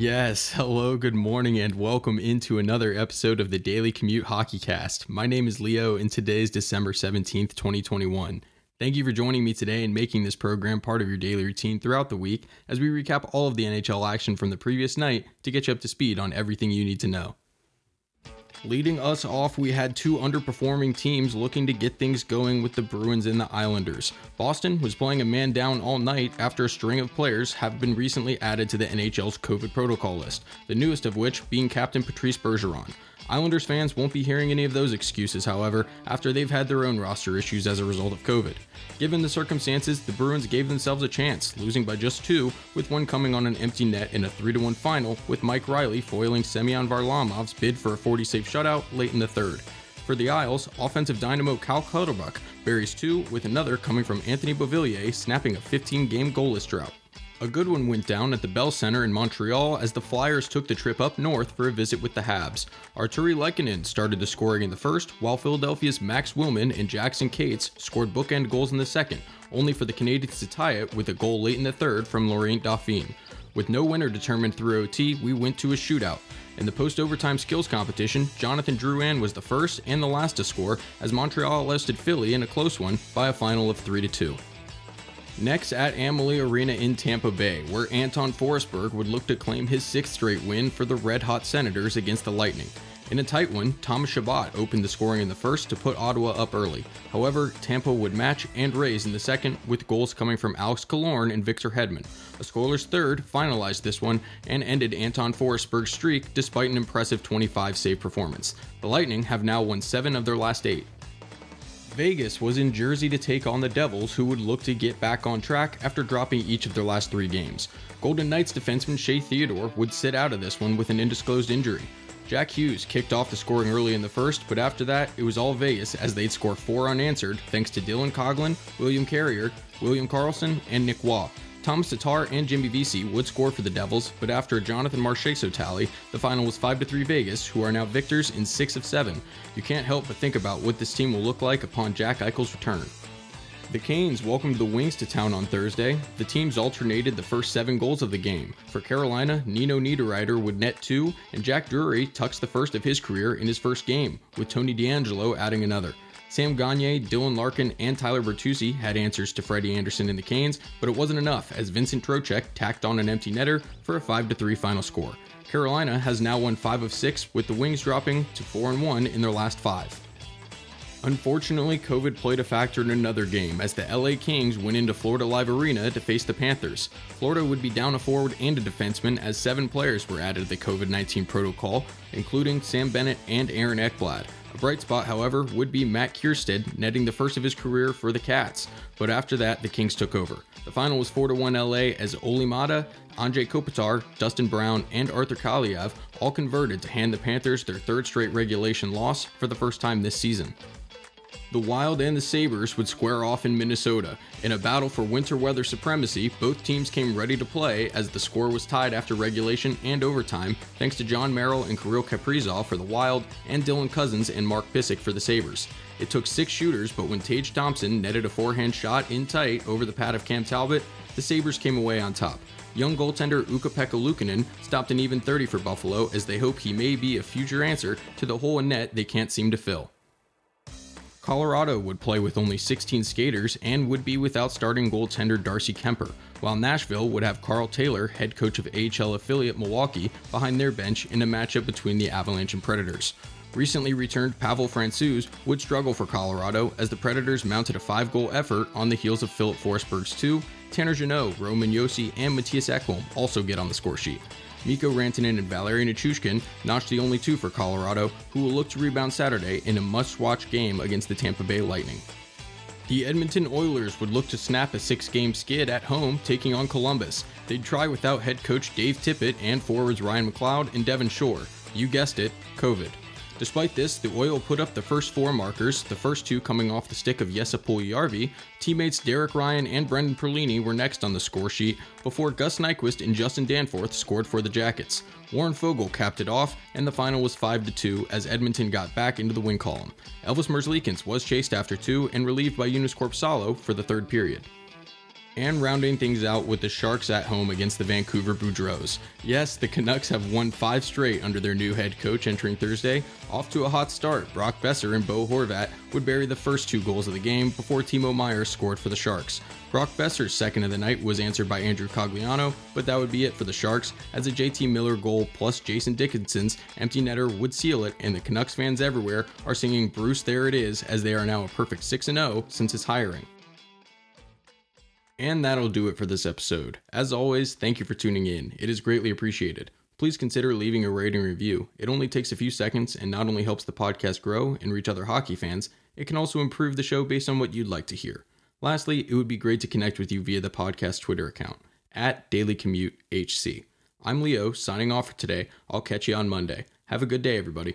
Yes, hello, good morning, and welcome into another episode of the Daily Commute Hockey Cast. My name is Leo, and today is December 17th, 2021. Thank you for joining me today and making this program part of your daily routine throughout the week as we recap all of the NHL action from the previous night to get you up to speed on everything you need to know. Leading us off, we had two underperforming teams looking to get things going with the Bruins and the Islanders. Boston was playing a man down all night after a string of players have been recently added to the NHL's COVID protocol list, the newest of which being captain Patrice Bergeron. Islanders fans won't be hearing any of those excuses, however, after they've had their own roster issues as a result of COVID. Given the circumstances, the Bruins gave themselves a chance, losing by just two, with one coming on an empty net in a 3 1 final, with Mike Reilly foiling Semyon Varlamov's bid for a 40 save shutout late in the third. For the Isles, offensive dynamo Cal Clutterbuck buries two, with another coming from Anthony Beauvillier snapping a 15 game goalless drought. A good one went down at the Bell Center in Montreal as the Flyers took the trip up north for a visit with the Habs. Artturi Lehkonen started the scoring in the first, while Philadelphia's Max Willman and Jackson Cates scored bookend goals in the second, only for the Canadiens to tie it with a goal late in the third from Laurent Dauphin. With no winner determined through OT, we went to a shootout. In the post overtime skills competition, Jonathan Drouin was the first and the last to score as Montreal ousted Philly in a close one by a final of 3 2. Next at Amalie Arena in Tampa Bay, where Anton Forsberg would look to claim his sixth straight win for the Red Hot Senators against the Lightning. In a tight one, Thomas Chabot opened the scoring in the first to put Ottawa up early. However, Tampa would match and raise in the second, with goals coming from Alex Killorn and Victor Hedman. A scoreless third finalized this one and ended Anton Forsberg's streak despite an impressive 25 save performance. The Lightning have now won seven of their last eight. Vegas was in Jersey to take on the Devils, who would look to get back on track after dropping each of their last three games. Golden Knights defenseman Shea Theodore would sit out of this one with an undisclosed injury. Jack Hughes kicked off the scoring early in the first, but after that, it was all Vegas as they'd score four unanswered thanks to Dylan Coghlan, William Carrier, William Karlsson, and Nick Roy. Tomas Tatar and Jimmy Vesey would score for the Devils, but after a Jonathan Marchessault tally, the final was 5-3 Vegas, who are now victors in 6 of 7. You can't help but think about what this team will look like upon Jack Eichel's return. The Canes welcomed the Wings to town on Thursday. The teams alternated the first seven goals of the game. For Carolina, Nino Niederreiter would net two, and Jack Drury tucks the first of his career in his first game, with Tony DeAngelo adding another. Sam Gagner, Dylan Larkin, and Tyler Bertuzzi had answers to Freddie Andersen and the Canes, but it wasn't enough as Vincent Trocheck tacked on an empty netter for a 5 3 final score. Carolina has now won 5 of 6, with the Wings dropping to 4 1 in their last 5. Unfortunately, COVID played a factor in another game as the LA Kings went into Florida Live Arena to face the Panthers. Florida would be down a forward and a defenseman as seven players were added to the COVID 19 protocol, including Sam Bennett and Aaron Ekblad. A bright spot, however, would be Matt Kiersted netting the first of his career for the Cats, but after that, the Kings took over. The final was 4 1 LA as Olli Maatta, Anze Kopitar, Dustin Brown, and Arthur Kaliyev all converted to hand the Panthers their third straight regulation loss for the first time this season. The Wild and the Sabres would square off in Minnesota. In a battle for winter weather supremacy, both teams came ready to play as the score was tied after regulation and overtime, thanks to Jon Merrill and Kirill Kaprizov for the Wild and Dylan Cozens and Mark Pysyk for the Sabres. It took six shooters, but when Tage Thompson netted a forehand shot in tight over the pad of Cam Talbot, the Sabres came away on top. Young goaltender Ukko-Pekka Luukkonen stopped an even 30 for Buffalo as they hope he may be a future answer to the hole in net they can't seem to fill. Colorado would play with only 16 skaters and would be without starting goaltender Darcy Kuemper, while Nashville would have Karl Taylor, head coach of AHL affiliate Milwaukee, behind their bench in a matchup between the Avalanche and Predators. Recently returned Pavel Francouz would struggle for Colorado as the Predators mounted a five goal effort on the heels of Filip Forsberg's two. Tanner Jeannot, Roman Josi, and Mattias Ekholm also get on the score sheet. Mikko Rantanen and Valeri Nichushkin notched the only two for Colorado, who will look to rebound Saturday in a must-watch game against the Tampa Bay Lightning. The Edmonton Oilers would look to snap a six game skid at home, taking on Columbus. They'd try without head coach Dave Tippett and forwards Ryan McLeod and Devin Shore. You guessed it, COVID. Despite this, the Oil put up the first four markers, the first two coming off the stick of Jesse Puljujärvi. Teammates Derek Ryan and Brendan Perlini were next on the score sheet, before Gus Nyquist and Justin Danforth scored for the Jackets. Warren Foegele capped it off, and the final was 5-2 as Edmonton got back into the win column. Elvis Merzlikins was chased after two and relieved by Joonas Korpisalo for the third period. And rounding things out with the Sharks at home against the Vancouver Boudreaux. Yes, the Canucks have won five straight under their new head coach entering Thursday. Off to a hot start, Brock Boeser and Bo Horvat would bury the first two goals of the game before Timo Meier scored for the Sharks. Brock Boeser's second of the night was answered by Andrew Cogliano, but that would be it for the Sharks, as a JT Miller goal plus Jason Dickinson's empty netter would seal it, and the Canucks fans everywhere are singing Bruce There It Is as they are now a perfect 6 0 since his hiring. And that'll do it for this episode. As always, thank you for tuning in. It is greatly appreciated. Please consider leaving a rating review. It only takes a few seconds and not only helps the podcast grow and reach other hockey fans, it can also improve the show based on what you'd like to hear. Lastly, it would be great to connect with you via the podcast Twitter account at Daily Commute HC. I'm Leo, signing off for today. I'll catch you on Monday. Have a good day, everybody.